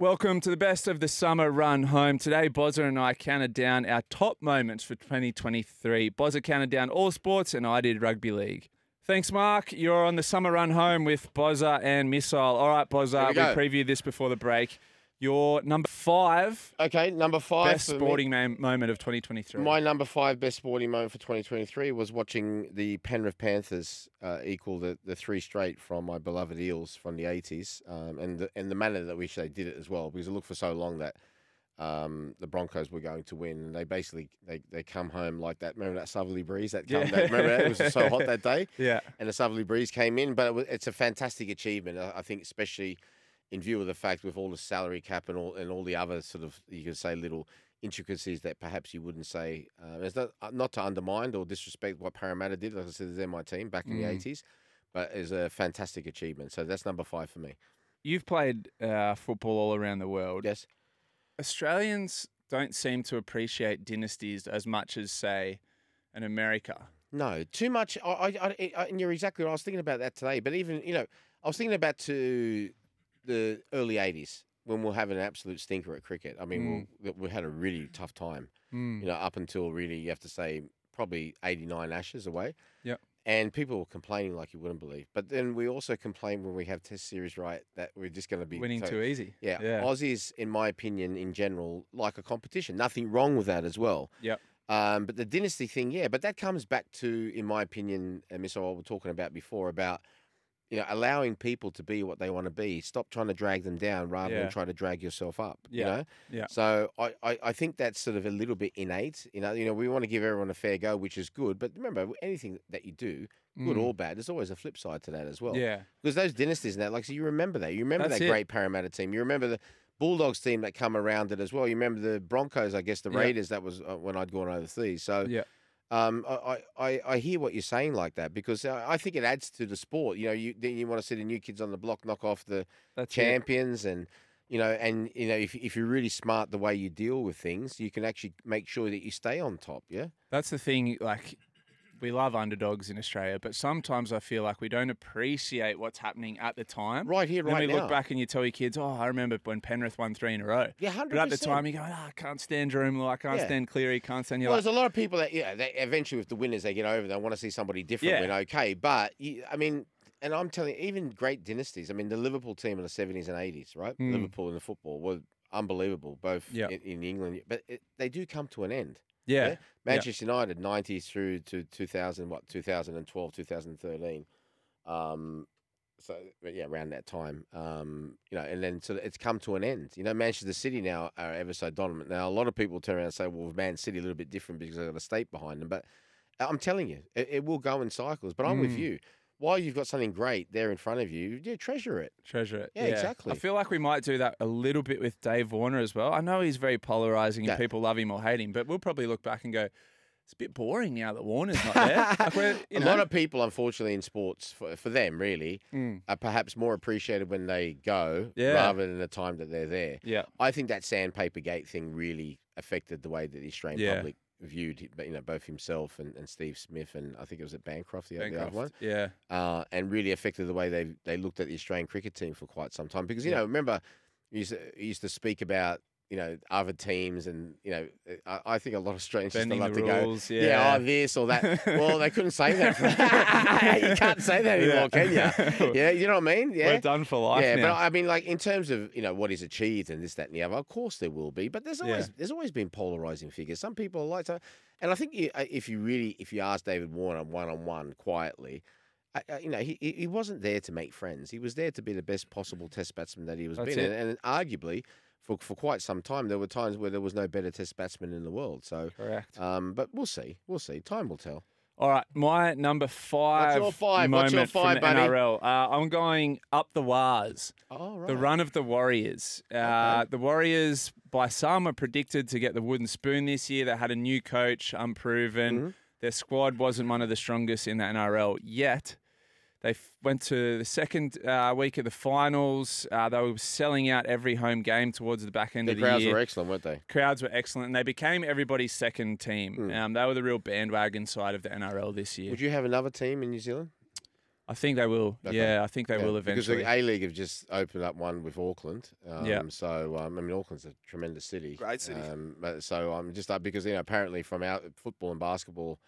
Welcome to the best of the summer run home. Today, Bozza and I counted down our top moments for 2023. Bozza counted down all sports, and I did rugby league. Thanks, Mark. You're on the summer run home with Bozza and Missile. All right, Bozza, we, we previewed this before the break. Your number five Okay, number five. best me- sporting mo- moment of 2023. My number five best sporting moment for 2023 was watching the Penrith Panthers uh, equal the, the three straight from my beloved Eels from the 80s, um, and the, and the manner that which they did it as well. Because it looked for so long that um, the Broncos were going to win, and they basically they, they come home like that. Remember that southerly breeze that come? Yeah. That, remember that it was so hot that day. yeah. and the southerly breeze came in. But it was, it's a fantastic achievement, I I think, especially in view of the fact with all the salary cap and all and all the other sort of you could say little intricacies that perhaps you wouldn't say. Uh, it's not uh, not to undermine or disrespect what Parramatta did. Like I said, they're my team back in the Mm. eighties, but it's a fantastic achievement. So that's number five for me. You've played uh, football all around the world. Yes. Australians don't seem to appreciate dynasties as much as, say, an America. No, too much. I, I, I, I- and you're exactly right. I was thinking about that today. But even you know, I was thinking about to the early '80s when we'll have an absolute stinker at cricket. I mean, we'll, we had a really tough time. Mm. You know, up until really you have to say probably '89 Ashes away. Yep. And people were complaining like you wouldn't believe. But then we also complain when we have Test series right that we're just going to be Winning so- too easy. Yeah, Yeah. Aussies, in my opinion, in general, like a competition. Nothing wrong with that as well. Yeah. Um, but the dynasty thing, yeah, but that comes back to, in my opinion, and Miss we were talking about before about, you know, allowing people to be what they want to be. Stop trying to drag them down rather Yeah. than try to drag yourself up. You know. yeah. So I, I, I think that's sort of a little bit innate. You know, you know, we want to give everyone a fair go, which is good. But remember, anything that you do, good Mm. or bad, there's always a flip side to that as well. Yeah. Because those dynasties and that, like, so you remember that. You remember That's that it. great Parramatta team. You remember the Bulldogs team that come around it as well. You remember the Broncos, I guess, the Yeah. Raiders. That was uh, when I'd gone overseas. So, Yeah. Um, I, I, I hear what you're saying like that because I I think it adds to the sport. You know, you then you want to see the new kids on the block knock off the That's it. champions and. You know, and you know, if if you're really smart the way you deal with things, you can actually make sure that you stay on top. Yeah. That's the thing. Like, we love underdogs in Australia, but sometimes I feel like we don't appreciate what's happening at the time. Right here, And then right we now. look back and you tell your kids, "Oh, I remember when Penrith won three in a row." Yeah, hundred But at the time, you go, "Ah, I can't stand Jarome Luai, I can't Yeah. stand Cleary, can't stand you." Well, like, there's a lot of people that yeah, they, eventually with the winners they get over. They want to see somebody different Yeah. win. Okay, but you, I mean, and I'm telling you, even great dynasties. I mean, the Liverpool team in the 70s and 80s, right? Mm. Liverpool in the football were unbelievable, both Yeah. in, in England. But it, they do come to an end. Yeah, yeah. Manchester United 90s through to 2000, what 2012, 2013. Um, so yeah, around that time, um, you know, and then so it's come to an end. You know, Manchester City now are ever so dominant. Now a lot of people turn around and say, "Well, Man City a little bit different because they've got a state behind them." But I'm telling you, it, it will go in cycles. But I'm with Mm. you. While you've got something great there in front of you, yeah, treasure it. treasure it. Yeah, exactly. I feel like we might do that a little bit with Dave Warner as well. I know he's very polarizing Yeah. and people love him or hate him, but we'll probably look back and go, it's a bit boring now that Warner's not there. like you a lot of people, unfortunately, in sports, for, for them really, Mm. are perhaps more appreciated when they go Yeah. rather than the time that they're there. yeah, I think that sandpaper gate thing really affected the way that the Australian Yeah. public viewed you know both himself and, and Steve Smith and I think it was at Bancroft the, the other one Yeah, uh, and really affected the way they they looked at the Australian cricket team for quite some time because you Yeah. know remember he used to, you used to speak about you know other teams and you know eh, I, I think a lot of Australians just bending love the to go yeah, Yeah, oh, this or that. well, they couldn't say that. You can't say that anymore, can you? Yeah, you know what I mean? Yeah. We're done for life yeah, now. but I mean, like in terms of you know what is achieved and this, that, and the other, of course there will be. But there's Yeah. always there's always been polarizing figures. Some people like to, and I think you, uh, if you really if you ask David Warner one on one quietly, I, I- you know he he he wasn't there to make friends. He was there to be the best possible Test batsman that he was That's been, and, and arguably. For, for quite some time, there were times where there was no better Test batsman in the world. So, Correct. um, but we'll see, we'll see. Time will tell. All right, my number five. your five? Moment What's your five, from the buddy? NRL. Uh, I'm going up the Wahs. Oh, right. The run of the Warriors. Uh, The Warriors, by some, are predicted to get the wooden spoon this year. They had a new coach, unproven. Mm-hmm. Their squad wasn't one of the strongest in the NRL yet. They f- went to the second uh, week of the finals. Uh, they were selling out every home game towards the back end of The of the crowds year. were excellent, weren't they? Crowds were excellent, and they became everybody's second team. Hmm. Um, they were the real bandwagon side of the NRL this year. Would you have another team in New Zealand? I think they will. Okay. Yeah, I think they Yeah, will eventually. Because the A League have just opened up one with Auckland. Um, Yeah. So um, I mean, Auckland's a tremendous city. Great city. Um, but so I'm just uh, because you know apparently from our football and basketball,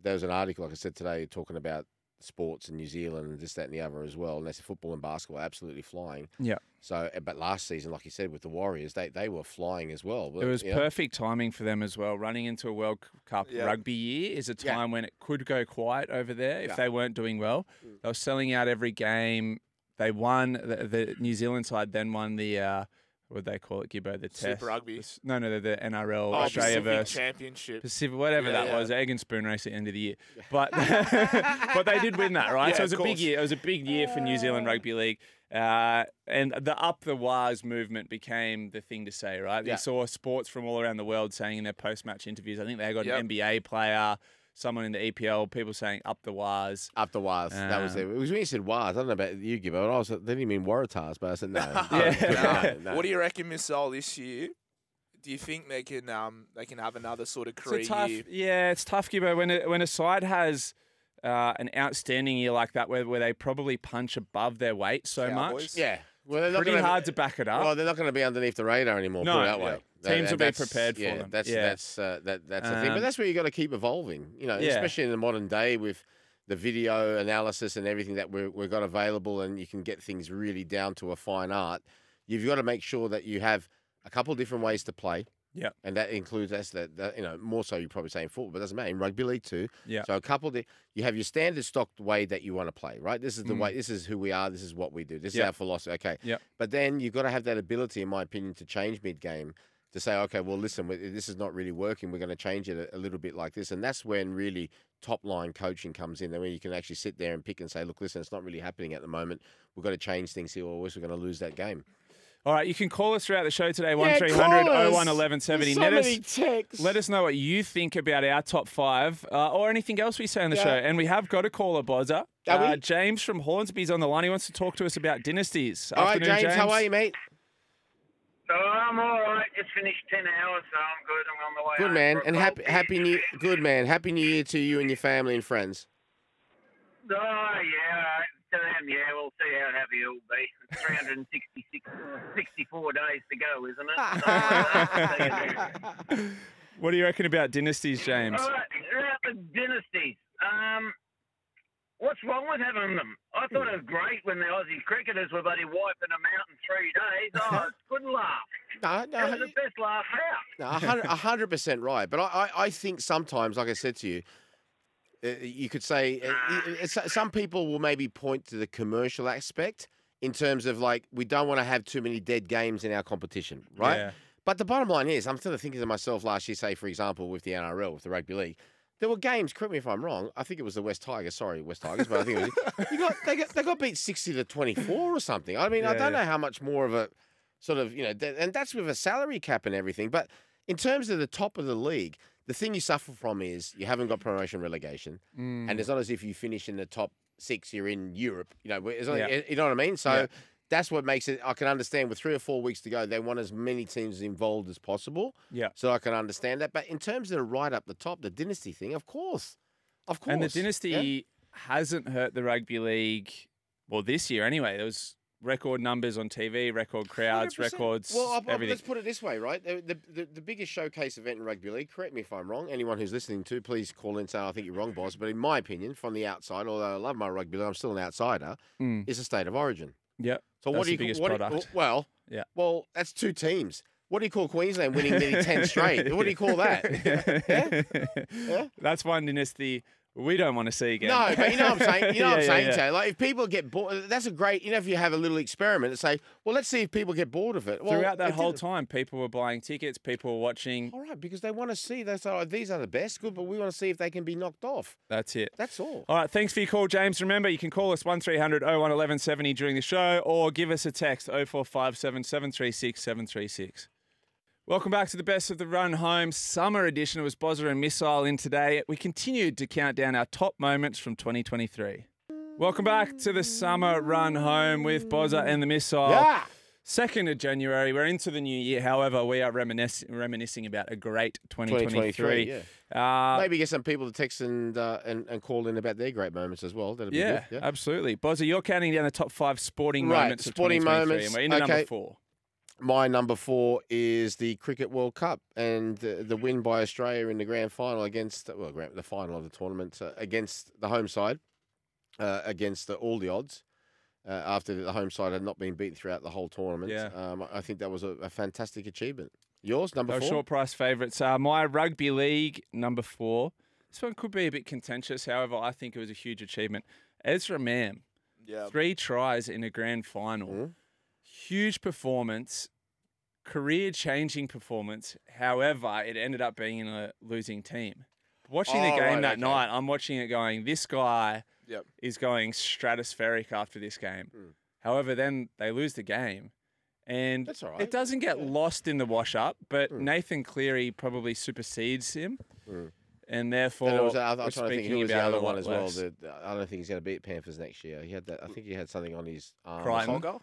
there was an article like I said today talking about sports in New Zealand and this that and the other as well. And they said football and basketball are absolutely flying. Yeah. So uh, but last season, like you said, with the Warriors, they they were flying as well. It was you know. perfect timing for them as well. Running into a World Cup Yeah. rugby year is a Yeah. time when it could go quiet over there if Yeah. they weren't doing well. Mm. They were selling out every game. They won. The, the New Zealand side then won the uh, what they call it, Gibbo? The Super test. Rugby. The No, no, the, the NRL Oh, Australia Pacific versus Championship. Pacific, whatever Yeah, that yeah. was, egg and spoon race at the end of the year. But but they did win that, right? Yeah, so it was a big year. It was a big year for New Zealand Rugby League. Uh, and the up the Wahs movement became the thing to say, right? Yeah. You saw sports from all around the world saying in their post match interviews, I think they got Yep. an NBA player, someone in the EPL, people saying up the Wahs. Up the wires. that was Um, it. It was when you said wires. I don't know about you, Gibbo. but I was. They didn't even mean Waratahs, but I said no. Yeah. no, no. What do you reckon, Missile, this year? Do you think they can um they can have another sort of career It's tough, year? yeah, it's tough, Gibbo. When a, when a side has uh, an outstanding year like that, where, where they probably punch above their weight so much, Yeah. Well, they're not pretty gonna, hard to back it up. Well, they're not going to be underneath the radar anymore. No, put it that yeah. way. Teams will be prepared for yeah, them. That's Yeah. that's uh, that that's the thing. But Um, that's where you got to keep evolving. You know, Yeah. especially in the modern day with the video analysis and everything that we we've got available, and you can get things really down to a fine art. You've got to make sure that you have a couple of different ways to play. Yeah. And that includes that's that, that you know more so you probably say in football, but it doesn't matter in rugby league too. Yeah. So a couple of you have your standard stock way that you want to play, right? This is the Mm. way. This is who we are. This is what we do. This is our philosophy. Okay. Yeah. But then you've got to have that ability, in my opinion, to change mid game. To say, okay, well, listen, this is not really working. We're going to change it a, a little bit like this, and that's when really top line coaching comes in. And when you can actually sit there and pick and say, look, listen, it's not really happening at the moment. We've got to change things here, or else we're going to lose that game. All right, you can call us throughout the show today, Yeah, 1300 call 01 1170. So let, us, let us know what you think about our top five uh, or anything else we say on the Yeah. show. And we have got a caller, Bozza. Uh, James from Hornsby's on the line. He wants to talk to us about dynasties. All right, Afternoon, James, how are you, mate? So I'm all right. Just finished ten hours, so I'm good. I'm on the way. Good home man, and happy cold happy new good man. Happy New Year to you and your family and friends. Oh yeah, to them, yeah. We'll see how happy he'll be. It's 366, 64 days to go, isn't it? So, see you there. What do you reckon about dynasties, James? all right, about the dynasties. Um, what's wrong with having them? I thought it was great when the Aussie cricketers were bloody wiping them out in three days. Oh, good laugh. No, It no, was the best laugh out. No, a hundred percent right. But I, I, I think sometimes, like I said to you, uh, you could say uh, y- uh, so- some people will maybe point to the commercial aspect in terms of like we don't want to have too many dead games in our competition, right? Yeah. But the bottom line is, I'm sort of thinking to myself last year, say for example, with the NRL, with the rugby league. There were games. Correct me if I'm wrong. I think it was the West Tigers. Sorry, West Tigers, but I think it was. You got they got they got beat sixty to twenty four or something. I mean, I don't yeah. know how much more of a sort of you know, and that's with a salary cap and everything. But in terms of the top of the league, the thing you suffer from is you haven't got promotion relegation, Mm. and it's not as if you finish in the top six. You're in Europe. You know, Yeah. you know what I mean. So. Yeah. That's what makes it. I can understand with three or four weeks to go, they want as many teams involved as possible. Yeah. So I can understand that. But in terms of the right up the top, the dynasty thing, of course, of course. And the yeah. dynasty hasn't hurt the rugby league, well, this year anyway. There was record numbers on TV, record crowds, 100%. records, Well, I'll- I'll- let's put it this way, right? The, the, the, the biggest showcase event in rugby league, correct me if I'm wrong, anyone who's listening to, please call in and say, I think you're wrong, boss. But in my opinion, from the outside, although I love my rugby league, I'm still an outsider, Mm. is the state of origin. Yep. So That's what do the you biggest what product. Oh, well, Yeah. well, that's two teams. What do you call Queensland winning nearly 10 straight? What do you call that? Yeah? That's one dynasty. We don't want to see again. No, but you know what I'm saying. You know what I'm Yeah, saying, yeah, Jay. Like if people get bored, that's a great. You know, if you have a little experiment and say, well, let's see if people get bored of it. Well, Throughout that whole didn't- time, people were buying tickets. People were watching. All right, because they want to see. They say, oh, these are the best. Good, but we want to see if they can be knocked off. That's it. That's all. All right, thanks for your call, James. Remember, you can call us 1300 01 1170 during the show or give us a text 0457 736 736. Welcome back to the best of the run home summer edition. It was Bozza and Missile in today. We continued to count down our top moments from 2023. Welcome back to the summer run home with Bozza and the Missile. Yeah. 2nd of January, we're into the new year. However, we are reminisc- reminiscing about a great 2023. 2023, yeah. Uh, Maybe get some people to text and, uh, and and call in about their great moments as well. That'd be yeah, good. absolutely. Bozza, you're counting down the top five sporting Right, moments of sporting 2023, moments, and we're into okay. number four. My number four is the Cricket World Cup and the, the win by Australia in the grand final against well, the final of the tournament uh, against the home side, uh, against the, all the odds. Uh, after the home side had not been beaten throughout the whole tournament, Yeah. um, I think that was a, a fantastic achievement. Yours, number Those four. short price favourites. Uh, my rugby league number four. This one could be a bit contentious. However, I think it was a huge achievement. Ezra Mam, Yeah. three tries in a grand final. Mhm. Huge performance, career changing performance. However, it ended up being in a losing team. Watching the Oh, game right, that okay. night, I'm watching it going, this guy Yep. is going stratospheric after this game. Mm. However, then they lose the game. And That's all right. it doesn't get Yeah. lost in the wash up, but Mm. Nathan Cleary probably supersedes him. Mm. And therefore, And was, I, I'm trying to think who was the other one as well. That I don't think he's going to beat Panthers next year. He had that. I think he had something on his arm. Crichton?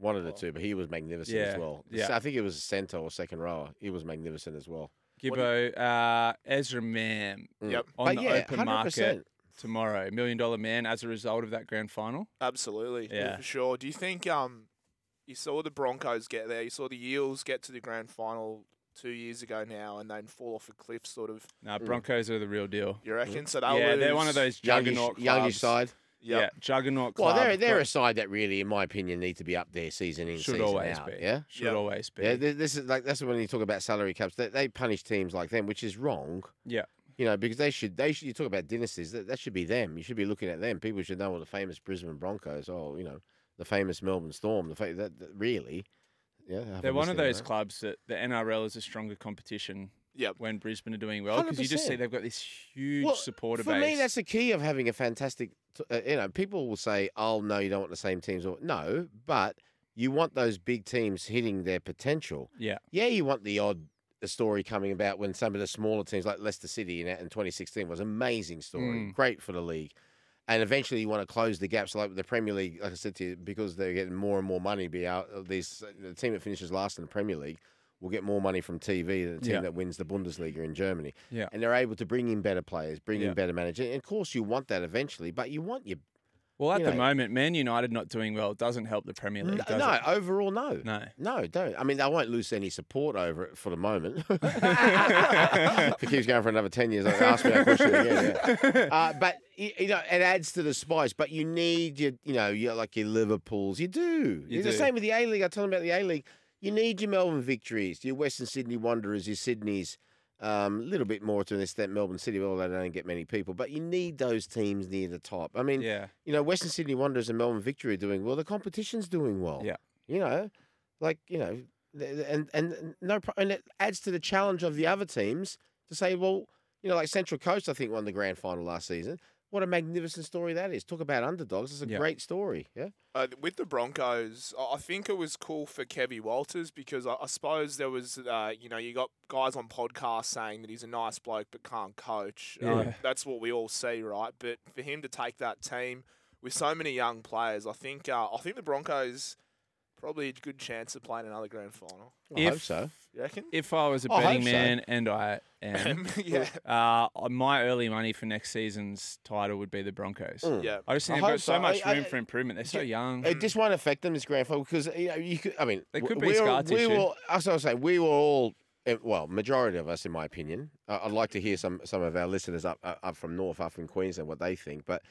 Something. Fogger? One of the two, but he was magnificent Yeah, as well. yeah. So I think it was a centre or second rower. He was magnificent as well. Gibbo, uh, Ezra Mam Mm. Yep. on but the yeah, open market 100%. tomorrow, million dollar man as a result of that grand final. Absolutely. Yeah. For sure. Do you think um you saw the Broncos get there, you saw the Eels get to the grand final two years ago now and then fall off a cliff sort of Now, Mm. Broncos are the real deal. you reckon? So they'll yeah, they're one of those Youngish, juggernaut youngish clubs. side. Yep. Yeah, juggernaut Club. Well, they're they're a side that really, in my opinion, need to be up there season in, should season always out. be. Yeah. should Yep. always be. Yeah, this is like that's when you talk about salary caps. They, they punish teams like them, which is wrong. Yeah. You know, because they should they should you talk about dynasties. That, that should be them. You should be looking at them. People should know what the famous Brisbane Broncos. Oh, you know, the famous Melbourne Storm. The fa- that, that really, yeah. They're one of those that. clubs that the NRL is a stronger competition Yep. when Brisbane are doing well because you just see 100%. they've got this huge Well, supporter For base. me, that's the key of having a fantastic. t- Uh, you know, people will say, "Oh no, you don't want the same teams." Or no, but you want those big teams hitting their potential. yeah, Yeah, you want the odd story coming about when some of the smaller teams like Leicester City in, in 2016 was an amazing story, Mm. great for the league. And eventually, you want to close the gaps, like with the Premier League. Like I said to you, because they're getting more and more money. Be out these the team that finishes last in the Premier League will get more money from TV than the team Yeah. that wins the Bundesliga in Germany. Yeah. and they're able to bring in better players, bring Yeah. in better managers. And of course, you want that eventually, but you want your Well, at you the know- moment, Man United not doing well doesn't help the Premier League. no, does no it? overall no. no. No, don't. I mean, they won't lose any support over it for the moment. if it keeps going for another 10 years, can ask me that question again. Yeah. Uh, but, you know, it adds to the spice. But you need your, you know, your, like your Liverpools. You do. You it's the same with the A League. I told them about the A League. You need your Melbourne victories, your Western Sydney Wanderers, your Sydney's. A um, little bit more to an extent, Melbourne City, although they don't get many people. But you need those teams near the top. I mean, Yeah, you know, Western Sydney Wanderers and Melbourne Victory are doing well. The competition's doing well. Yeah. You know, like you know, and and no, and it adds to the challenge of the other teams to say, well, you know, like Central Coast, I think won the grand final last season. What a magnificent story that is! Talk about underdogs. It's a Yeah. great story. Yeah. Uh, with the Broncos, I I think it was cool for Kevy Walters because I, I suppose there was, uh, you know, you got guys on podcasts saying that he's a nice bloke but can't coach. Uh, Yeah. that's what we all see, right? But for him to take that team with so many young players, I think, uh, I think the Broncos probably a good chance of playing another grand final. I hope If- so. You reckon? if I was a I hope betting so. man, and I am, yeah, uh, my early money for next season's title would be the Broncos. Mm. yeah. I just think I they've got so so. much I- room I- for improvement. They're so young. It just won't affect them this grand final because you know you could. I mean, They could be we scar were, we tissue. were. As I was saying, we were all. eh, Well, majority of us, in my opinion, uh, I'd like to hear some some of our listeners up uh, up from north, up from Queensland, what they think. But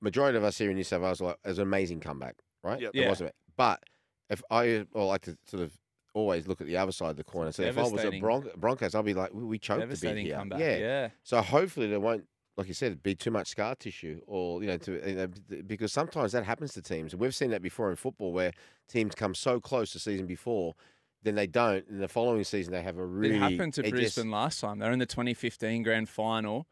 majority of us here in New South Wales, like, it was an amazing comeback, right? Yep. It Yeah. wasn't. But if I well, like to sort of always look at the other side of the coin and say, if I was a Bron- Broncos, I'd be like, we, we choked a bit here. comeback. Yeah. yeah. So hopefully they won't like you said, be too much scar tissue, or you know, to you know, because sometimes that happens to teams. We've seen that before in football, where teams come so close the season before, then they don't, and the following season they have a really. it happened to it just- Brisbane last time. They're in the 2015 grand final.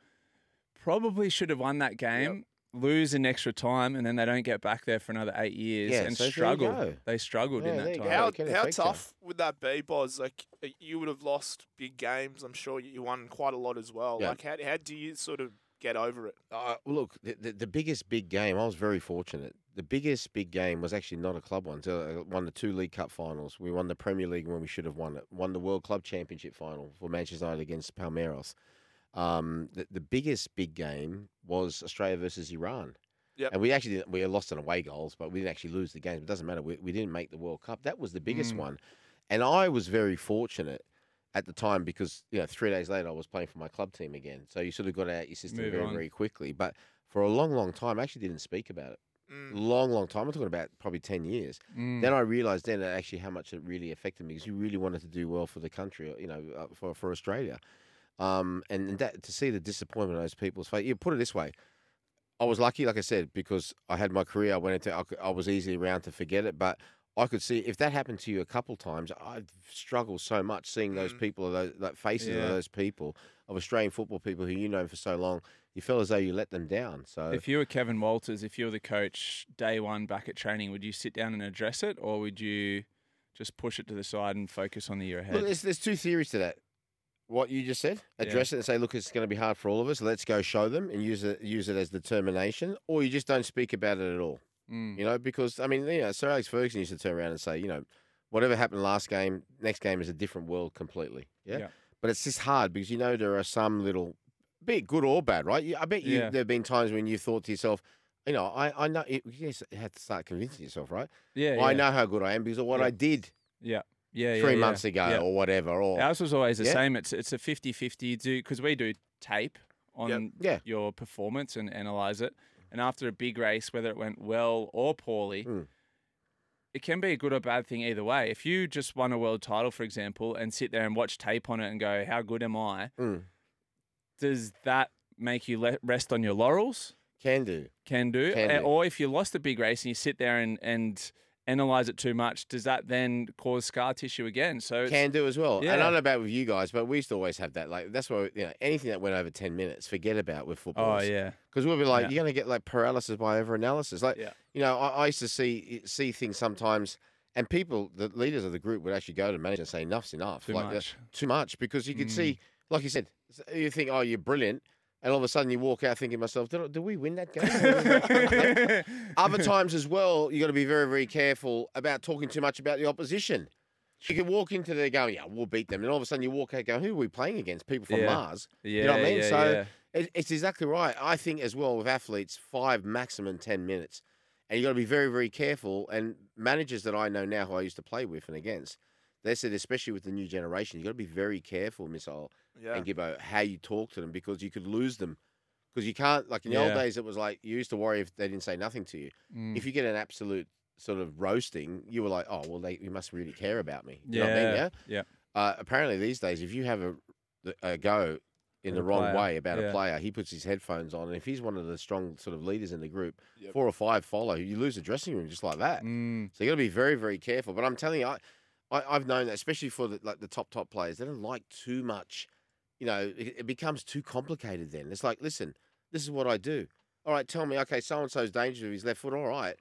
Probably should have won that game. Lose in extra time, and then they don't get back there for another eight years Yeah, and so struggle. They struggled in that time. How, how affect you. tough would that be, Boz? Like uh, you would have lost big games. I'm sure you won quite a lot as well. Yeah. Like how, how do you sort of get over it? Uh, look, the, the, the biggest big game, I was very fortunate. The biggest big game was actually not a club one. So I won the two League Cup finals. We won the Premier League when we should have won it. Won the World Club Championship final for Manchester United against Palmeiras. Um, the, the biggest big game was Australia versus Iran. Yep. And we actually didn't, we lost on away goals, but we didn't actually lose the game. It doesn't matter. We, we didn't make the World Cup. That was the biggest Mm. one. And I was very fortunate at the time because you know three days later I was playing for my club team again. So you sort of got out your system Move very on. very quickly. But for a long long time, I actually didn't speak about it. Mm. Long long time. I'm talking about probably ten years. Mm. Then I realised then actually how much it really affected me because you really wanted to do well for the country, you know, uh, for for Australia. Um, and, that to see the disappointment on those people's face. You put it this way. I was lucky, like I said, because I had my career. I went into, I, I was easily around to forget it. But I could see if that happened to you a couple times, I'd struggle so much seeing those Mm. people, those that faces Yeah. of those people, of Australian football people who you know for so long. You feel as though you let them down. So If you were Kevin Walters, if you were the coach day one back at training, would you sit down and address it, or would you just push it to the side and focus on the year ahead? Look, there's, there's two theories to that. What you just said, address it and say, look, it's going to be hard for all of us. Let's go show them and use it use it as determination, or you just don't speak about it at all. Mm. You know, because I mean, you know, Sir Alex Ferguson used to turn around and say, you know, whatever happened last game, next game is a different world completely. Yeah. Yeah. But it's just hard because you know there are some little, be it good or bad, right? I bet you Yeah. there have been times when you thought to yourself, you know, I, I know, you yes, you had to start convincing yourself, right? Yeah, I yeah. know how good I am because of what Yeah. I did Yeah, yeah, three yeah, months yeah. ago or whatever. Or Ours was always the same. It's it's a 50-50 do because we do tape on Yeah. your performance and analyze it. And after a big race, whether it went well or poorly, Mm. it can be a good or bad thing either way. If you just won a world title, for example, and sit there and watch tape on it and go, "How good am I?" Mm. Does that make you le- rest on your laurels? can do. Can do. Can do. Or if you lost a big race and you sit there and and analyze it too much, does that then cause scar tissue again? So Can do as well. And I don't know about with you guys, but we used to always have that. Like that's why you know anything that went over ten minutes, forget about with football. oh yeah, Because we'll be like, Yeah. you're going to get like paralysis by overanalysis. Like, Yeah. you know, I, I used to see see things sometimes, and people, the leaders of the group, would actually go to manager and say, "Enough's enough." too like, much. too much, because you could Mm. see, like you said, you think, "Oh, you're brilliant," and all of a sudden you walk out thinking, to "Myself, did, did we win that game?" Other times as well, you've got to be very, very careful about talking too much about the opposition. You can walk into there going, "Yeah, we'll beat them," and all of a sudden you walk out going, "Who are we playing against? People from Yeah. Mars." yeah, know what I mean? Yeah, So-. It, it's exactly right. I think as well with athletes, five maximum ten minutes, and you've got to be very, very careful. And managers that I know now, who I used to play with and against, they said, especially with the new generation, you've got to be very careful, Miss Missile Yeah. and Gibbo, how you talk to them because you could lose them. Because you can't, like in the old days, it was like you used to worry if they didn't say nothing to you. Mm. If you get an absolute sort of roasting, you were like, oh well, they you must really care about me. You know yeah, what I mean? Yeah. yeah. Uh, apparently, these days, if you have a, a go in With the wrong player, way about yeah. a player, he puts his headphones on, and if he's one of the strong sort of leaders in the group, Yep. four or five follow, you lose the dressing room just like that. Mm. So you got to be very, very careful. But I'm telling you, I, I I've known that, especially for the, like the top top players, they don't like too much. You know, it, it becomes too complicated. Then it's like, listen, this is what I do. All right, tell me, okay, so and so's dangerous with his left foot. All right,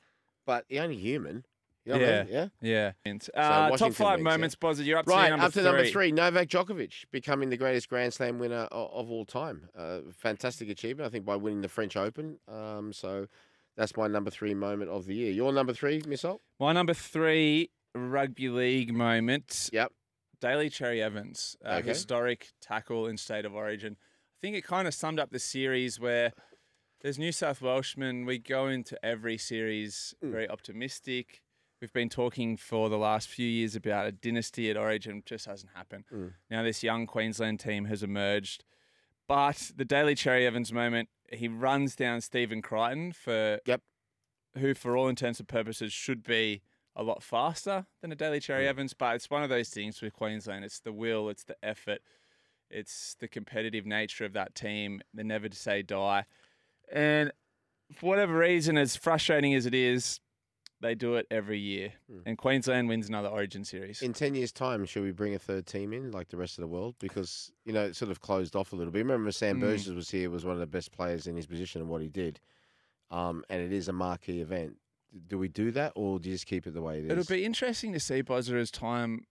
but he only human. You know what I mean? Yeah. Yeah. Uh, top Washington five wins, yeah. moments, Bozza. You're up to Right, number up to three. number three, Novak Djokovic becoming the greatest Grand Slam winner of, of all time. Uh, fantastic achievement, I think, by winning the French Open. Um, so that's my number three moment of the year. Your number three, Miss Holt? My number three rugby league moment. Yep. Daly Cherry Evans, uh, Okay. historic tackle in state of origin. I think it kind of summed up the series where there's New South Welshmen. We go into every series Mm. very optimistic. We've been talking for the last few years about a dynasty at Origin, just hasn't happened. Mm. Now this young Queensland team has emerged, but the Daly Cherry Evans moment, he runs down Stephen Crichton for Yep. who, for all intents and purposes, should be a lot faster than a Daly Cherry Mm. Evans. But it's one of those things with Queensland. It's the will, it's the effort. It's the competitive nature of that team, the never to say die. And for whatever reason, as frustrating as it is, they do it every year. Hmm. And Queensland wins another Origin series. In 10 years' time, should we bring a third team in like the rest of the world? Because, you know, it sort of closed off a little bit. Remember, Sam Mm. Burgess was here, was one of the best players in his position and what he did. Um, and it is a marquee event. Do we do that or do you just keep it the way it is? It'll be interesting to see, Bozza, as time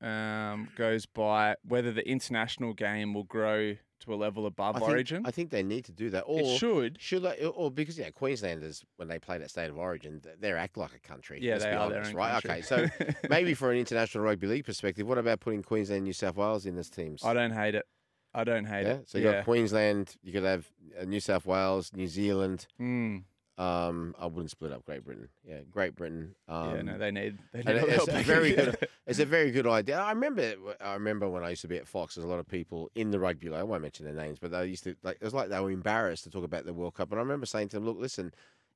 um, goes by, whether the international game will grow to a level above I think, Origin. I think they need to do that. Or it should. Should they, or because yeah, Queenslanders when they play that state of origin, th- they act like a country. Yeah, they are honest, right? country. Okay, so maybe for an international rugby league perspective, what about putting Queensland, and New South Wales in as teams? I don't hate it. I don't hate yeah, it. so you got Queensland, you could have uh, New South Wales, New Zealand. Mm. Um, I wouldn't split up Great Britain. Yeah, Great Britain. Um, yeah, no, they need. They need it's a very good. It's a very good idea. I remember. I remember when I used to be at Fox. There's a lot of people in the rugby league. I won't mention their names, but they used to like. It was like they were embarrassed to talk about the World Cup. And I remember saying to them, "Look, listen.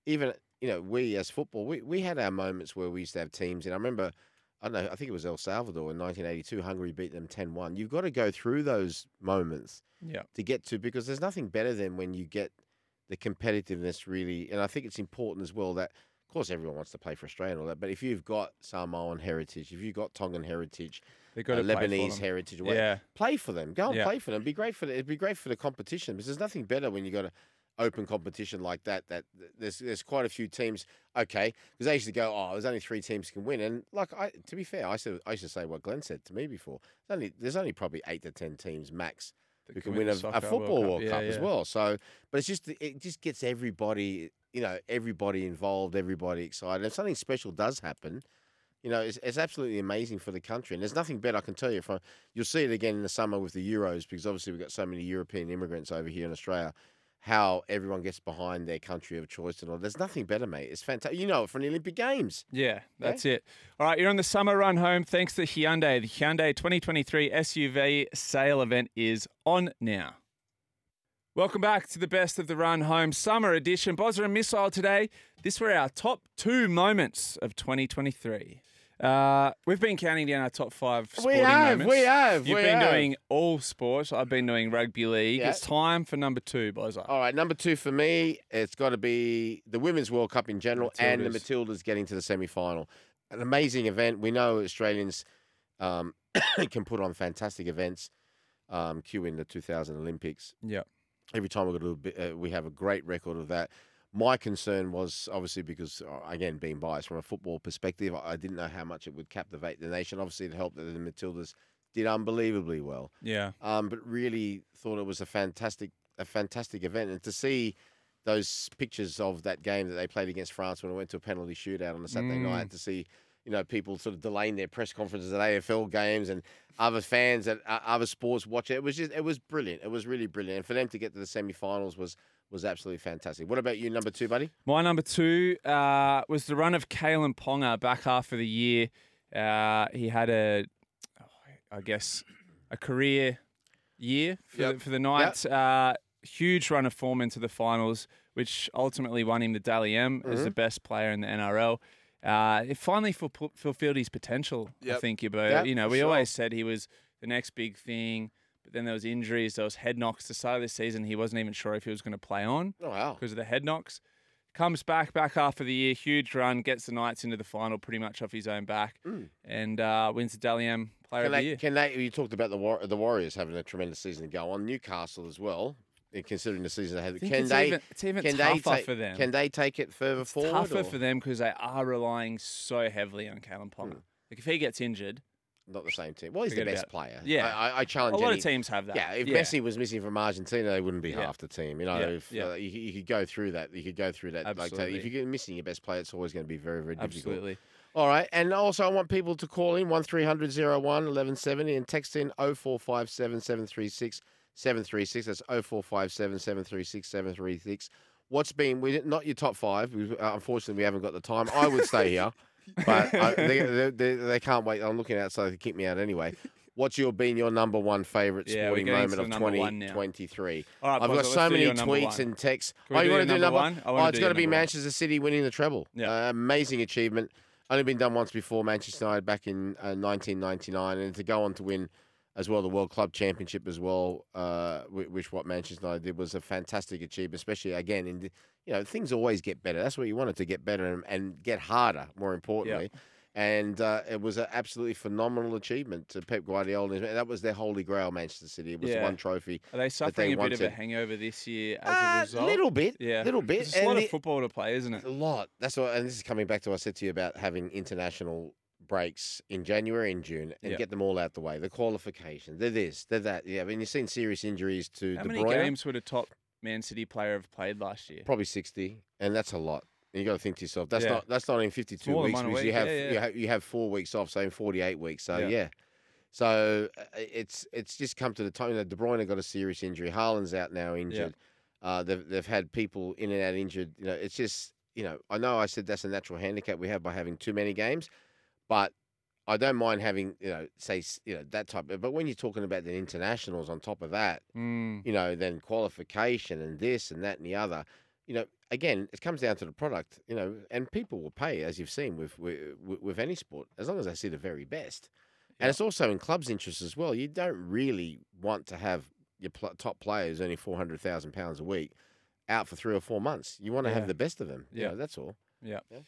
Even you know, we as football, we, we had our moments where we used to have teams. And I remember, I don't know. I think it was El Salvador in 1982. Hungary beat them 10-1. You've got to go through those moments Yeah. to get to because there's nothing better than when you get the competitiveness really and I think it's important as well that of course everyone wants to play for Australia and all that but if you've got Samoan heritage if you've got Tongan heritage They've got uh, to play for Lebanese heritage whatever, Yeah. play for them go and Yeah. play for them be great for the, it'd be great for the, it'd be great for the competition because there's nothing better when you've got an open competition like that that there's there's quite a few teams okay because they used to go oh there's only three teams can win and like I to be fair I said I used to say what Glenn said to me before there's only there's only probably eight to ten teams max Who can win a, a Soccer World football Cup. World Yeah, Cup as yeah. well. So, but it's just it just gets everybody, you know, everybody involved, everybody excited. If something special does happen, you know, it's, it's absolutely amazing for the country. And there's nothing better I can tell you. From you'll see it again in the summer with the Euros because obviously we've got so many European immigrants over here in Australia. How everyone gets behind their country of choice and all. There's nothing better, mate. It's fantastic. You know it from the Olympic Games. Yeah, that's it. All right, you're on the summer run home thanks to Hyundai. The Hyundai 2023 SUV sale event is on now. Welcome back to the best of the run home summer edition. Bozza and Missile today. This were our top two moments of 2023. Uh, we've been counting down our top five sporting have, moments. we have, You've we been have. doing all sports. I've been doing rugby league. Yeah. It's time for number two, Bozza. All right, number two for me, it's got to be the Women's World Cup in general and the Matildas. Matildas getting to the semi final. An amazing event. We know Australians um, can put on fantastic events. Um, cue in the 2000 Olympics. Yeah. Every time we got a little bit, uh, we have a great record of that. My concern was obviously because, uh, again, being biased from a football perspective, I didn't know how much it would captivate the nation. Obviously, it helped that the Matildas did unbelievably well Yeah. um, but really thought it was a fantastic, a fantastic event, and to see those pictures of that game that they played against France when it went to a penalty shootout on a Saturday Mm. night, to see you know people sort of delaying their press conferences at AFL games and other fans at uh, other sports watch it. It was just, it was brilliant. It was really brilliant, and for them to get to the semi-finals was was absolutely fantastic. What about you, number two, buddy? My number two uh, was the run of Kalyn Ponga back half of the year. Uh, he had a, I guess, a career year for, Yep. the, for the Knights. Uh, huge run of form into the finals, which ultimately won him the Dally M as Mm-hmm. the best player in the NRL. Uh, it finally fulp- fulfilled his potential, I think, Yabo. Yep, you know, we sure. always said he was the next big thing, but then there was injuries, there was head knocks. The start of the season, he wasn't even sure if he was going to play on Oh wow, because of the head knocks. Comes back back half of the year, huge run, gets the Knights into the final pretty much off his own back, Mm. and uh, wins the Dally M Player Can of the Year. can they? You talked about the War, the Warriors having a tremendous season to go on. Newcastle as well, considering the season they had. Can it's they? even, it's even can tougher they take, for them. Can they take it further it's forward? tougher or- for them because they are relying so heavily on Kalyn Ponga. Like if he gets injured, Not the same team. Well, he's Forget the best player. Yeah. I challenge A lot any, of teams have that. Yeah, if Messi was missing from Argentina, they wouldn't be Yeah. half the team. You know, Yeah, if yeah. Uh, you, you could go through that, you could go through that. Like, Absolutely. if you're missing your best player, it's always going to be very, very difficult. absolutely. All right, and also I want people to call in one 01 1170 and text in 0457 736 736. That's 0457 736 736. What's been we not your top five? We, uh, unfortunately, we haven't got the time. I would stay here, but I, they, they, they, can't wait. I'm looking outside to kick me out anyway. What's your been your number one Yeah, we're sporting getting to moment the of number one now. 2023? All right, I've got let's so do many your number tweets one. and texts. Can we oh, you do want to your do number number one? I wanna Oh, it's do got to be number one. Manchester City winning the treble. Yeah. Uh, amazing achievement. Only been done once before, Manchester United back in uh, 1999, and to go on to win as well. The World Club Championship as well, uh, which what Manchester United did was a fantastic achievement, especially again in you know things always get better. That's what you wanted to get better and, and get harder. More importantly. And uh, it was an absolutely phenomenal achievement to Pep Guardiola. That was their holy grail, Manchester City. It was Yeah. one trophy. Are they suffering a bit of a hangover this year as A a result? A little bit, Yeah. little bit. It's a lot the- of football to play, isn't it? A lot. That's what, and this is coming back to what I said to you about having international breaks in January and June and Yeah. get them all out the way. The qualification, they're this, they're that. Yeah, I mean, you've seen serious injuries to How De many Bruyne. games would a top Man City player have played last year? Probably sixty, and that's a lot. And you got to think to yourself, that's Yeah. not that's not in fifty-two weeks one a because you have, Yeah, you have you have four weeks off, so in forty-eight weeks. So Yeah. yeah. So uh, it's it's just come to the time that De Bruyne got a serious injury. Haaland's out now injured. Uh, they've they've had people in and out injured. You know, it's just you know I know I said that's a natural handicap we have by having too many games, but I don't mind having you know say you know that type. Of, but when you're talking about the internationals on top of that, Mm. you know, then qualification and this and that and the other. You know, again, it comes down to the product. You know, and people will pay as you've seen with with, with any sport as long as they see the very best. And it's also in clubs' interest as well. You don't really want to have your pl- top players only four hundred thousand pounds a week out for three or four months. You want to Yeah. have the best of them. Yeah. Yeah, that's all. Yeah. Yeah.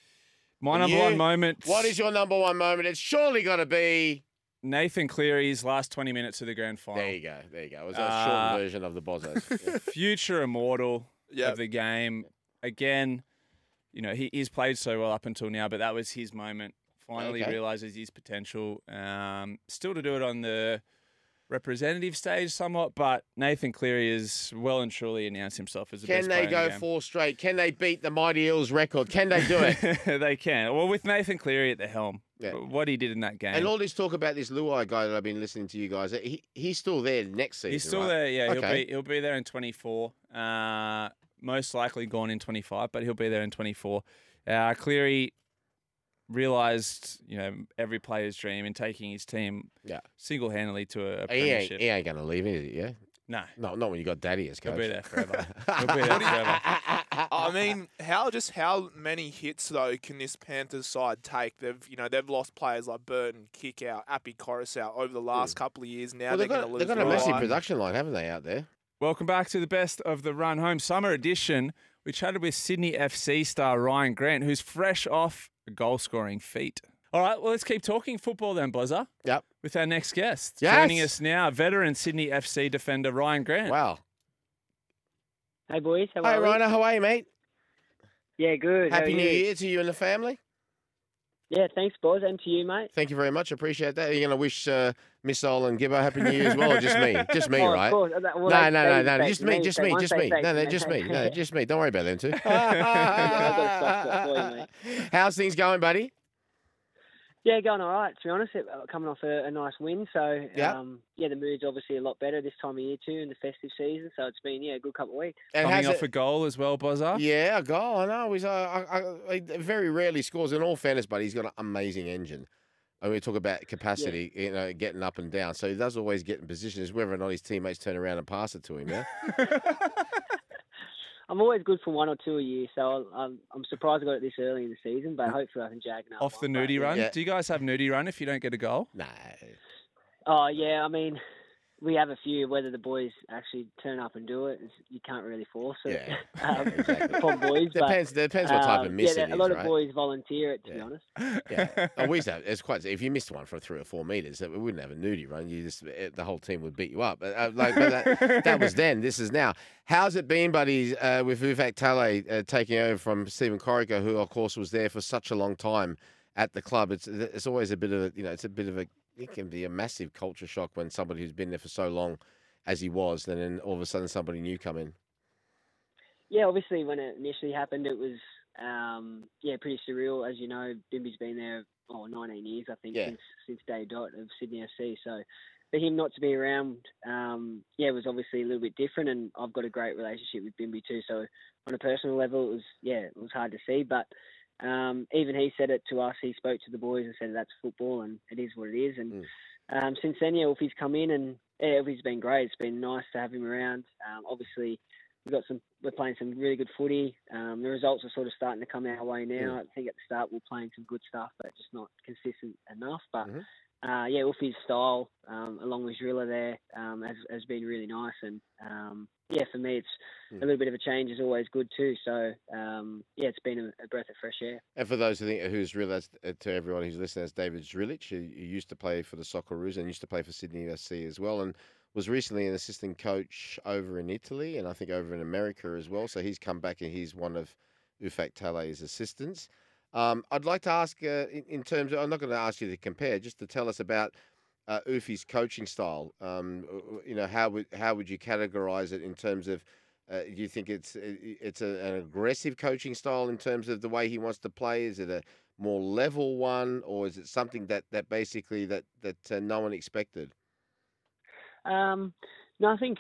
My number you? one moment. What is your number one moment? It's surely got to be. Nathan Cleary's last 20 minutes of the grand final? There you go. There you go. It was a Uh, shortened version of the Bozos. Yeah. Future immortal Yeah. of the game. Again, you know, he, he's played so well up until now, but that was his moment. Finally Okay. realizes his potential. Um, still to do it on the representative stage somewhat, but Nathan Cleary has well and truly announced himself as the Can best they go the four straight? Can they beat the Mighty Eels record? Can they do it? they can. Well, with Nathan Cleary at the helm, Yeah. what he did in that game. And all this talk about this Luai guy that I've been listening to you guys, he, he's still there next season. He's still right? there. Yeah, he'll be he'll be there in 24. Uh, most likely gone in 25, but he'll be there in 24. Uh, Cleary realized, you know, every player's dream in taking his team Yeah. single-handedly to a, a He ain't, premiership. he ain't going to leave, is he? Yeah. No, No, not when you got Daddy as He'll coach. be there forever. He'll be there forever. I mean, how just how many hits though can this Panthers side take? They've you know they've lost players like Burton, Kick out, Api Koroisau over the last hmm. couple of years. Now well, they've they're got, going to lose. they've got a massive Luai. production line, haven't they, out there? Welcome back to the best of the run home summer edition. We chatted with Sydney FC star Ryan Grant, who's fresh off a goal scoring feat. All right, well, let's keep talking football then, Buzzer, Yep. with our next guest. Yes. Joining us now, veteran Sydney FC defender Ryan Grant. Wow. Hey boys, how Hey, are we? Rhino, how are you, mate? Yeah, good. Happy New you? Year to you and the family. Yeah, thanks, boys, and to you, mate. Thank you very much. Appreciate that. Are you going to wish uh, Missile and Gibbo Happy New Year as well, or just me? Just me, oh, right? Well, no, they- no, no, no, just me, just me, just me. No, no, just me. No, just me. Don't worry about them two. I've got a soft spot for you, mate. How's things going, buddy? Yeah, going all right. To be honest, it- uh, coming off a, a nice win, so Yeah. um, yeah, the mood's obviously a lot better this time of year too, in the festive season. So it's been yeah, a good couple of weeks. And Coming off it- a goal as well, Buzzer. Yeah, a goal. I know. He's uh, I, I, I very rarely scores. In all fairness, but he's got an amazing engine. And we talk about capacity, you know, getting up and down. So he does always get in positions, whether or not his teammates turn around and pass it to him. Yeah. I'm always good for one or two a year, so I'll- I'm, I'm surprised I got it this early in the season, but mm. hopefully I can jag another Off the one, nudie run. Yeah. Do you guys have nudie run if you don't get a goal? nah. Oh yeah, I mean, we have a few. Whether the boys actually turn up and do it, you can't really force it. Yeah. um, exactly. from boys, but Depends. Depends what type of um, miss yeah, it a is, lot right? of boys volunteer it. To be honest. Yeah. oh, we used to have, it's quite. If you missed one for three or four meters, we wouldn't have a nudie run. You just eh, the whole team would beat you up. But, uh, like, but that, that was then. This is now. How's it been, buddies? Uh, with Ufuk Talay uh, taking over from Stephen Corica, who of course was there for such a long time at the club. It's it's always a bit of a you know it's a bit of a it can be a massive culture shock when somebody who's been there for so long as he was, then all of a sudden somebody new come in. Yeah, obviously when it initially happened, it was um, yeah pretty surreal. As you know, Bimby's been there oh 19 years, I think, Yeah. since since day dot of Sydney FC. So for him not to be around, um, yeah, it was obviously a little bit different. And I've got a great relationship with Bimby too. So on a personal level, it was yeah, it was hard to see, but. Um, even he said it to us. He spoke to the boys and said that's football and it is what it is. And Mm. um, since then, yeah, Wolfie's come in and yeah, Wolfie's been great. It's been nice to have him around. Um, obviously, we've got some. We're playing some really good footy. Um, the results are sort of starting to come our way now. I think at the start we we're playing some good stuff, but just not consistent enough. But Mhm. uh, yeah, Uffy's style, um, along with Driller there, um, has, has been really nice. And um, yeah, for me, it's Hmm. a little bit of a change is always good too. So um, yeah, it's been a, a breath of fresh air. And for those who think who's realised uh, to everyone who's listening, that's David Zdrilic. He, he used to play for the Socceroos and used to play for Sydney FC as well, and was recently an assistant coach over in Italy and I think over in America as well. So he's come back and he's one of Ufuk Talay's assistants. Um, I'd like to ask, uh, in, in terms of, I'm not going to ask you to compare, just to tell us about uh, Ufi's coaching style. Um, uh, you know, how would how would you categorise it in terms of? Uh, do you think it's it's a, an aggressive coaching style in terms of the way he wants to play? Is it a more level one, or is it something that, that basically that that uh, no one expected? Um, no, I think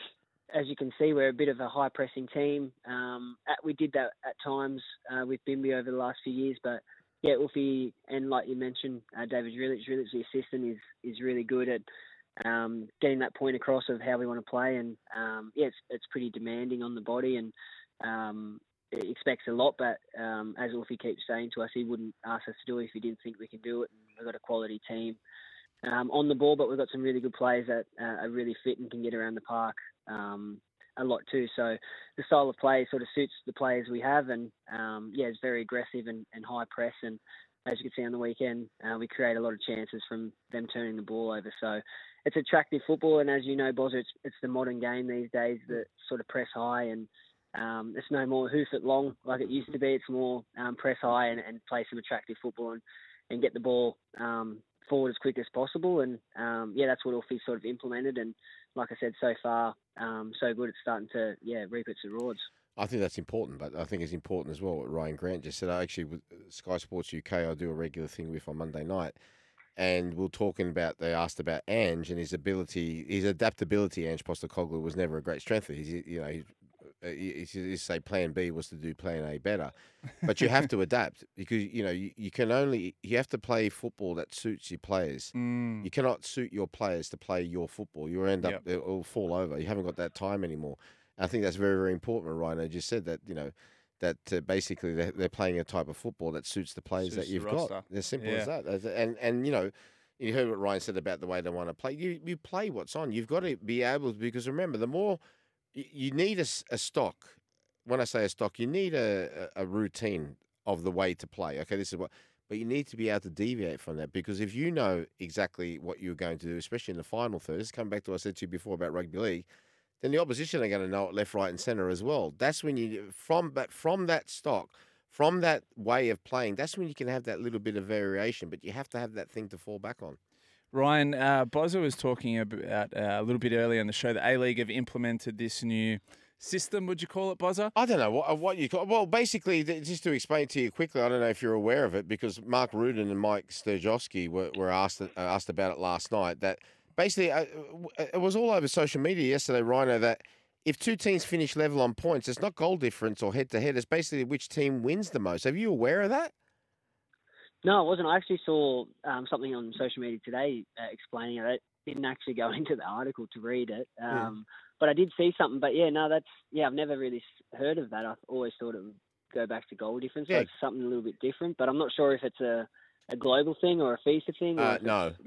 as you can see, we're a bit of a high pressing team. Um, at, we did that at times uh, with Bimby over the last few years, but yeah, Uffy and like you mentioned, uh, David Zdrilic, Zdrilic, the assistant, is is really good at um, getting that point across of how we want to play, and um, yeah, it's it's pretty demanding on the body, and um, expects a lot. But um, as Uffy keeps saying to us, he wouldn't ask us to do it if he didn't think we can do it. And we've got a quality team um, on the ball, but we've got some really good players that uh, are really fit and can get around the park um, a lot too. So the style of play sort of suits the players we have, and um, yeah, it's very aggressive and, and high press. And as you can see on the weekend, uh, we create a lot of chances from them turning the ball over. So it's attractive football, and as you know, Bozza, it's, it's the modern game these days that sort of press high and. Um, it's no more hoof it long like it used to be. It's more um, press high and, and play some attractive football and, and get the ball um, forward as quick as possible. And um, yeah, that's what Uffy sort of implemented. And like I said, so far, um, so good. It's starting to yeah reap its rewards. I think that's important, but I think it's important as well what Rhyan Grant just said. I actually, with Sky Sports UK, I do a regular thing with on Monday night, and we're talking about. They asked about Ange and his ability, his adaptability. Ange Postecoglou was never a great strength. He's, you know, he, uh, he say Plan B was to do Plan A better, but you have to adapt because you know you, you can only you have to play football that suits your players. Mm. You cannot suit your players to play your football. You'll end up Yep. it'll fall over. You haven't got that time anymore. I think that's very very important. Rhyan, I just said that you know that uh, basically they're, they're playing a type of football that suits the players Suits that you've got. As simple as that. And and you know. You heard what Rhyan said about the way they want to play. You you play what's on. You've got to be able to because remember the more you, need a stock. When I say a stock, you need a, a a routine of the way to play. Okay, this is what but you need to be able to deviate from that because if you know exactly what you're going to do, especially in the final third, this come back to what I said to you before about rugby league, then the opposition are going to know it left, right, and centre as well. That's when you from but from that stock, from that way of playing, that's when you can have that little bit of variation. But you have to have that thing to fall back on. Rhyan, uh, Bozza was talking about uh, a little bit earlier in the show that A League have implemented this new system. Would you call it, Bozza? I don't know what what you call. Well, basically, just to explain to you quickly, I don't know if you're aware of it because Mark Rudan and Mike Sturjowski were, were asked uh, asked about it last night. That basically uh, it was all over social media yesterday, Rhino. That if two teams finish level on points, it's not goal difference or head to head. It's basically which team wins the most. Have you aware of that? No, it wasn't. I actually saw um, something on social media today uh, explaining it. I didn't actually go into the article to read it, um, but I did see something. But yeah, no, that's yeah, I've never really heard of that. I've always thought it would go back to goal difference. Yeah. So it's something a little bit different, but I'm not sure if it's a, a global thing or a FISA thing. Uh, no.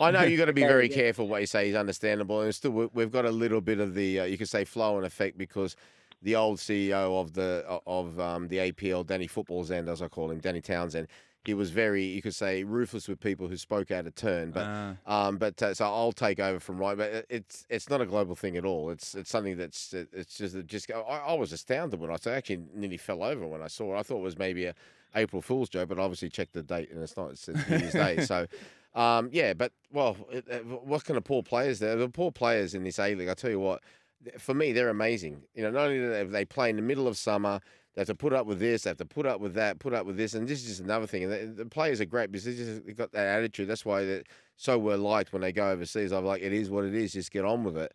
I know you've got to be very careful what you say is understandable, and still we- we've got a little bit of the uh, you could say flow and effect because the old CEO of the of um, the APL, Danny Football's end, as I call him, Danny Townsend. He was very, you could say, ruthless with people who spoke out of turn. But Ah. um, but uh, so I'll take over from right. But it's it's not a global thing at all. It's it's something that's uh, it's just it just I, I was astounded when I. Actually nearly fell over when I saw it. I thought it was maybe a April Fool's joke, but obviously checked the date and it's not. It's New Year's Day. So. Um, yeah, but well, it, it, what kind of poor players there? The poor players in this A League. I tell you what, for me, they're amazing. You know, not only do they, play in the middle of summer, they have to put up with this, they have to put up with that, put up with this, and this is just another thing. And the, the players are great because they just they've got that attitude. That's why they're so well liked when they go overseas. I'm like, it is what it is. Just get on with it.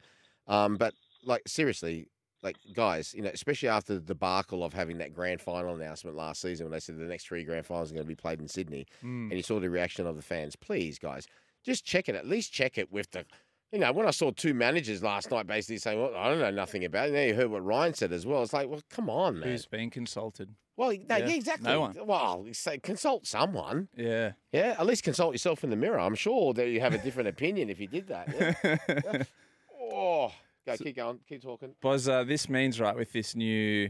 Um, but like seriously, like guys, you know, especially after the debacle of having that grand final announcement last season when they said the next three grand finals are going to be played in Sydney, Mm. and you saw the reaction of the fans. Please, guys, just check it. At least check it with the You know, when I saw two managers last night basically saying, "Well, I don't know nothing about it," now you heard what Rhyan said as well. It's like, well, come on, man. Who's been consulted? well, no, Yeah, yeah, exactly. no one. Well, say consult someone. Yeah. Yeah, at least consult yourself in the mirror. I'm sure that you have a different opinion if you did that. Yeah. Oh, go, keep going, keep talking. Boz, uh, this means, right, with this new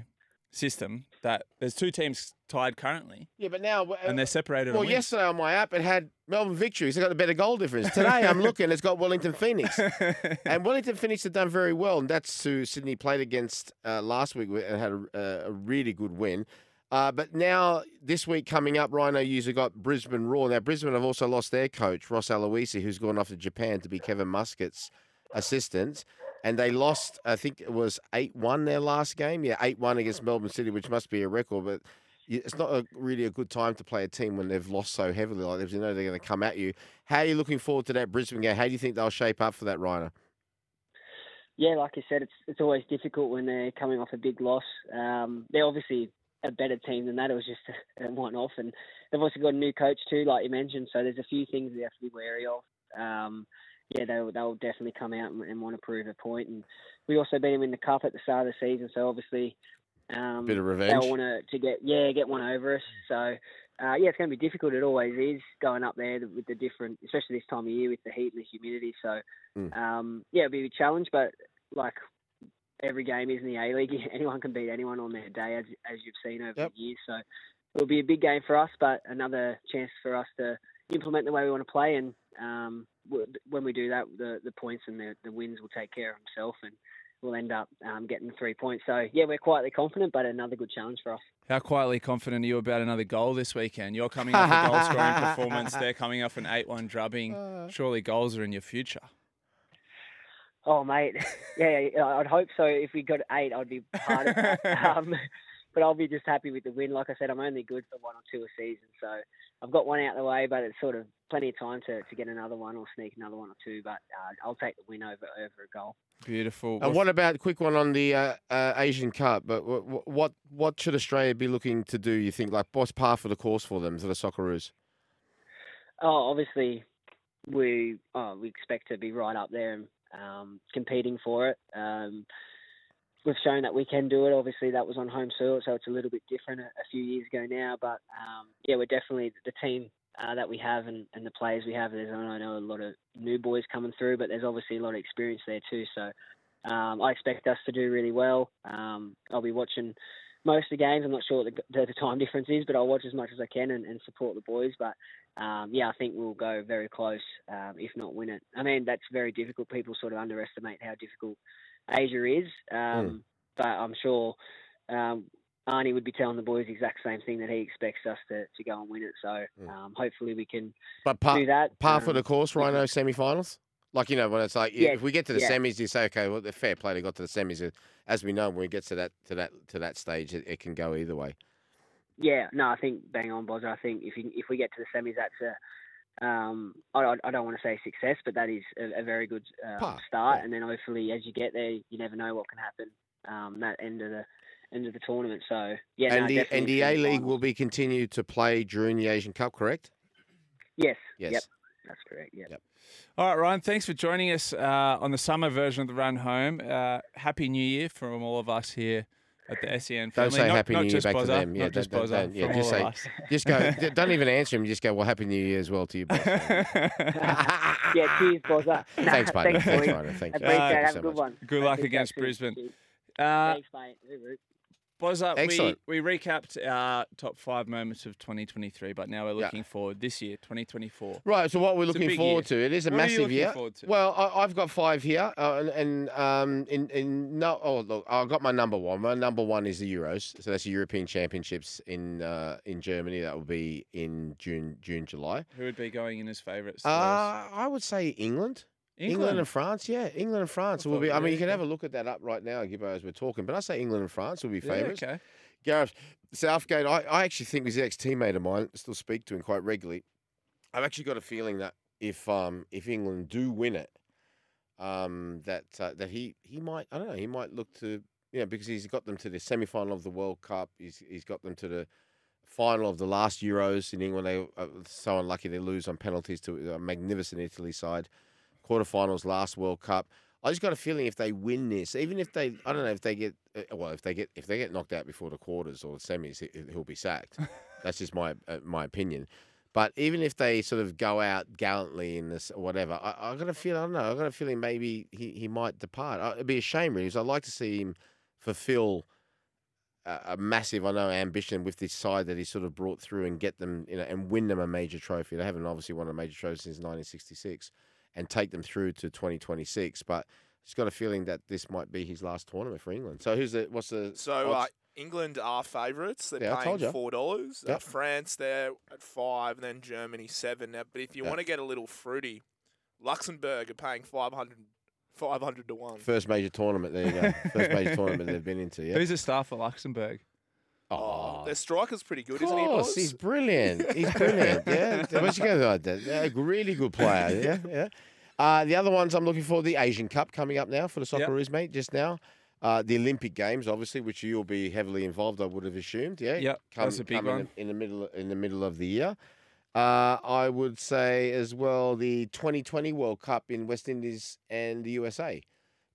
system, that there's two teams tied currently Yeah, but now, and they're separated. Well, yesterday on my app, it had Melbourne victories. They got the better goal difference. Today, I'm looking, it's got Wellington Phoenix. and Wellington Phoenix have done very well, and that's who Sydney played against uh, last week and had a, a really good win. Uh, but now, this week coming up, Rhino user got Brisbane Roar. Now, Brisbane have also lost their coach, Ross Aloisi, who's gone off to Japan to be Kevin Muscat's assistant. And they lost, I think it was 8 1 their last game. Yeah, 8 1 against Melbourne City, which must be a record. But it's not a, really a good time to play a team when they've lost so heavily like. You know they're going to come at you. How are you looking forward to that Brisbane game? How do you think they'll shape up for that, Rhino? yeah, like I said, it's it's always difficult when they're coming off a big loss. Um, they're obviously a better team than that. It was just a, a one-off, and they've also got a new coach too, like you mentioned. So there's a few things they have to be wary of. Um, yeah, they'll they'll definitely come out and, and want to prove a point. And we also beat them in the cup at the start of the season, so obviously. Um, Bit of revenge. They'll want to, to get yeah get one over us. So uh, yeah, it's going to be difficult. It always is going up there with the different, especially this time of year with the heat and the humidity. So Mm. um, yeah, it'll be a challenge. But like every game is in the A League, anyone can beat anyone on their day, as as you've seen over Yep. the years. So it'll be a big game for us, but another chance for us to implement the way we want to play. And um, when we do that, the the points and the the wins will take care of himself and. We'll end up um, getting three points. So yeah, we're quietly confident, but another good challenge for us. How quietly confident are you about another goal this weekend? You're coming off a goal scoring performance. They're coming off an 8 1 drubbing. Uh. Surely goals are in your future. Oh, mate, yeah, yeah, I'd hope so. If we got eight, I'd be part of that. um, but I'll be just happy with the win. Like I said, I'm only good for one or two a season, so I've got one out of the way. But it's sort of plenty of time to, to get another one or sneak another one or two. But uh, I'll take the win over over a goal. Beautiful. And what about quick one on the uh, uh, Asian Cup? But what, what what should Australia be looking to do? You think like what's par for the course for them for the Socceroos? Oh, obviously, we oh, we expect to be right up there and um, competing for it. Um, we've shown that we can do it. Obviously, that was on home soil, so it's a little bit different a, a few years ago now. But um, yeah, we're definitely the team uh, that we have and, and the players we have. There's I know a lot of new boys coming through, but there's obviously a lot of experience there too. So um, I expect us to do really well. Um, I'll be watching most of the games. I'm not sure what the, the, time difference is, but I'll watch as much as I can and, and support the boys. But um, yeah, I think we'll go very close, um, if not win it. I mean, that's very difficult. People sort of underestimate how difficult Asia is, um, but I'm sure um, Arnie would be telling the boys the exact same thing that he expects us to, to go and win it. So Mm. um, hopefully we can But par, do that. par for Um, the course, Rhino semi-finals. Like you know when it's like Yeah, if we get to the yeah. semis, you say okay, well the fair play they got to the semis. As we know, when we get to that to that to that stage, it, it can go either way. Yeah, no, I think bang on, Bozza. I think if you, if we get to the semis, that's a um, I, I- I don't want to say success, but that is a, a very good Par, start. yeah. And then hopefully, as you get there, you never know what can happen um, that end of the end of the tournament. So yeah, and no, the and the A League will be continued to play during the Asian Cup, correct? yes, Yes. yep, that's correct. Yeah. Yep. All right, Rhyan, thanks for joining us uh, on the summer version of the Run Home. Uh, happy New Year from all of us here at the SEN family. Don't say not, Happy not New Year just back to them. Yeah, just don't- don't- yeah, just say- Just go. don't even answer him. Just go. Well, Happy New Year as well to you. boss. yeah, cheers, Bozza. Thanks, buddy. Thanks, Thanks, boys. Rhino. Thank you. Appreciate Uh, it. Thank you Have so a good much. one. Good luck Hope you against catch soon. Brisbane. Cheers. Uh, Thanks, mate. Bozza, we, Excellent. we recapped our top five moments of 2023, but now we're Yeah. looking forward this year, 2024. Right. So what we're It's looking forward year. to? It is a What massive year. forward to? Well, I, I've got five here, uh, and, and um, in in no. Oh, look, I got my number one. My number one is the Euros. So that's the European Championships in uh, in Germany. That will be in June, June, July. Who would be going in as favourites? Uh, I would say England. England. and France, yeah, England and France will be. I mean, yeah, you can have a look at that up right now, Gibbo, as we're talking. But I say England and France will be Yeah, favourites. okay. Gareth Southgate, I, I actually think was an ex teammate of mine. Still speak to him quite regularly. I've actually got a feeling that if um if England do win it, um that uh, that he he might I don't know he might look to you know because he's got them to the semi final of the World Cup. He's he's got them to the final of the last Euros in England. They are so unlucky they lose on penalties to a magnificent Italy side. Quarterfinals last World Cup. I just got a feeling if they win this, even if they, I don't know if they get, uh, well, if they get if they get knocked out before the quarters or the semis, he- he'll be sacked. That's just my uh, my opinion. But even if they sort of go out gallantly in this or whatever, I, I got a feel. I don't know. I got a feeling maybe he, he might depart. Uh, It'd be a shame, really, because I'd like to see him fulfil a, a massive, I know, ambition with this side that he sort of brought through and get them, you know, and win them a major trophy. They haven't obviously won a major trophy since 1966, and take them through to 2026. But he's got a feeling that this might be his last tournament for England. So who's the what's the So uh. England are favourites. They're Yeah, paying four dollars. Uh, France they're at five, and then Germany seven. Now, but if you Yeah. want to get a little fruity, Luxembourg are paying 500, 500 to one. first major tournament? There you go. First major tournament they've been into. Yeah. Who's the star for Luxembourg? Oh, their striker's pretty good, isn't he? course, he's brilliant. He's brilliant. yeah, where'd you go like that? Yeah, really good player. Yeah, yeah. Uh, the other ones I'm looking for the Asian Cup coming up now for the Yep. Socceroos, mate. Just now, uh, the Olympic Games, obviously, which you'll be heavily involved. I would have assumed. Yeah. Yep, that's a big coming one. in the middle in the middle of the year. Uh, I would say as well the 2020 World Cup in West Indies and the USA.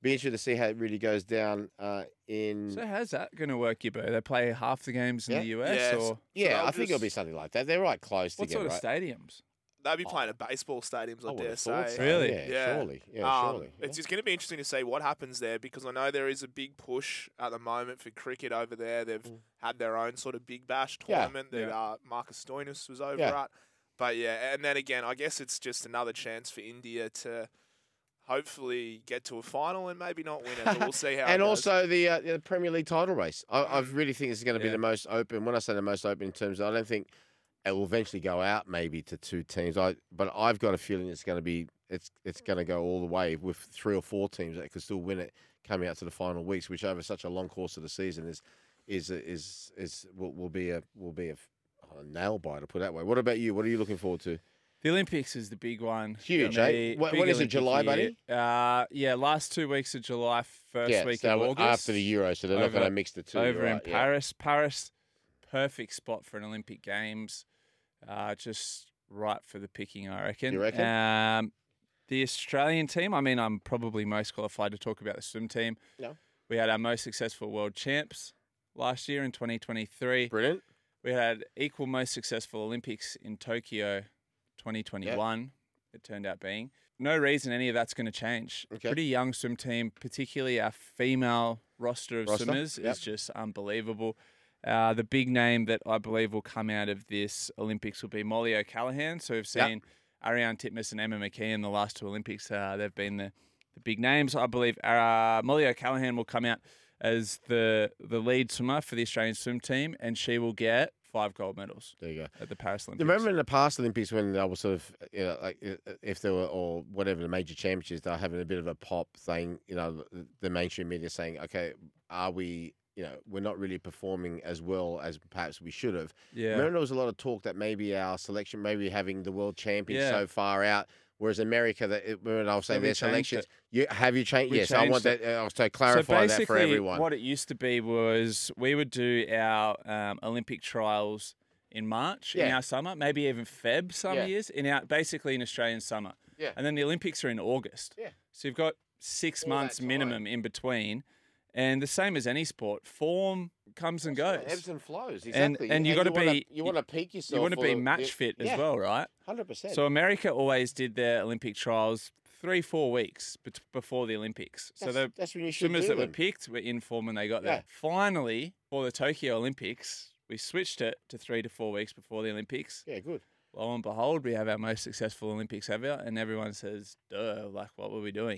Be interested to see how it really goes down uh, in. So how's that going to work, Gibbo? They play half the games in Yeah. the US, Yes. or yeah, they'll I think it'll be something like that. They're right close what together. sort of right? stadiums? They'll be playing at baseball stadiums, I, I would dare say. so. Really? Yeah, Yeah. surely. Yeah, Um, surely. It's just going to be interesting to see what happens there because I know there is a big push at the moment for cricket over there. They've Mm. had their own sort of big bash Yeah, tournament that yeah. uh, Marcus Stoinis was over Yeah. at. But yeah, and then again, I guess it's just another chance for India to hopefully get to a final and maybe not win it. But we'll see how. and it goes. And also the, uh, the Premier League title race. I, I Mm. really think this is going to be Yeah. the most open. When I say the most open in terms, of, I don't think it will eventually go out maybe to two teams. I but I've got a feeling it's going to be it's it's going to go all the way with three or four teams that could still win it coming out to the final weeks, which over such a long course of the season is is is is will, will be a will be a, a nail biter. Put it that way. What about you? What are you looking forward to? The Olympics is the big one. Huge, eh? me. Wh- Big when is it, July, buddy? Uh, yeah, last two weeks of July, first yeah, week so of August. after the Euro, so they're not Over- going to mix the two. over in right, yeah. Paris. Paris, perfect spot for an Olympic Games. Uh, just right for the picking, I reckon. You reckon? Um, the Australian team. I mean, I'm probably most qualified to talk about the swim team. No. We had our most successful world champs last year in 2023. Brilliant. We had equal most successful Olympics in Tokyo 2021, it turned out being. No reason any of that's going to change. Okay. Pretty young swim team, particularly our female roster of Roster, swimmers yep. is just unbelievable. Uh, the big name that I believe will come out of this Olympics will be Mollie O'Callaghan. So we've Yep. seen Ariarne Titmus and Emma McKeon in the last two Olympics. Uh, they've been the, the big names. I believe uh, Mollie O'Callaghan will come out as the the lead swimmer for the Australian swim team, and she will get five gold medals There you go. at the Paris Olympics. remember in the past Olympics when they were sort of, you know, like if there were or whatever the major championships, they're having a bit of a pop saying, you know, the- the mainstream media saying, okay, are we, you know, we're not really performing as well as perhaps we should have. Yeah. Remember there was a lot of talk that maybe our selection, maybe having the world champion Yeah. so far out. Whereas America, that remember I was saying their changed selections. You have you changed? We yes, I want changed that. Uh, to clarify that for everyone. What it used to be was we would do our um, Olympic trials in March in our summer, maybe even Feb some Yeah. years in our basically in Australian summer. Yeah. And then the Olympics are in August. Yeah. So you've got six All months minimum in between. And the same as any sport, form comes and goes. Ebbs and flows. And- Exactly. and you gotta wanna- be- you want to peak yourself. you want to be match fit as yeah, well, right? Hundred percent. So America always did their Olympic trials three, four weeks before the Olympics. So the that's when you should swimmers that were picked were in form when they got Yeah. there. Finally, for the Tokyo Olympics, we switched it to three to four weeks before the Olympics. Yeah, good. Lo and behold, we have our most successful Olympics ever, and everyone says, "Duh! Like, what were we doing?"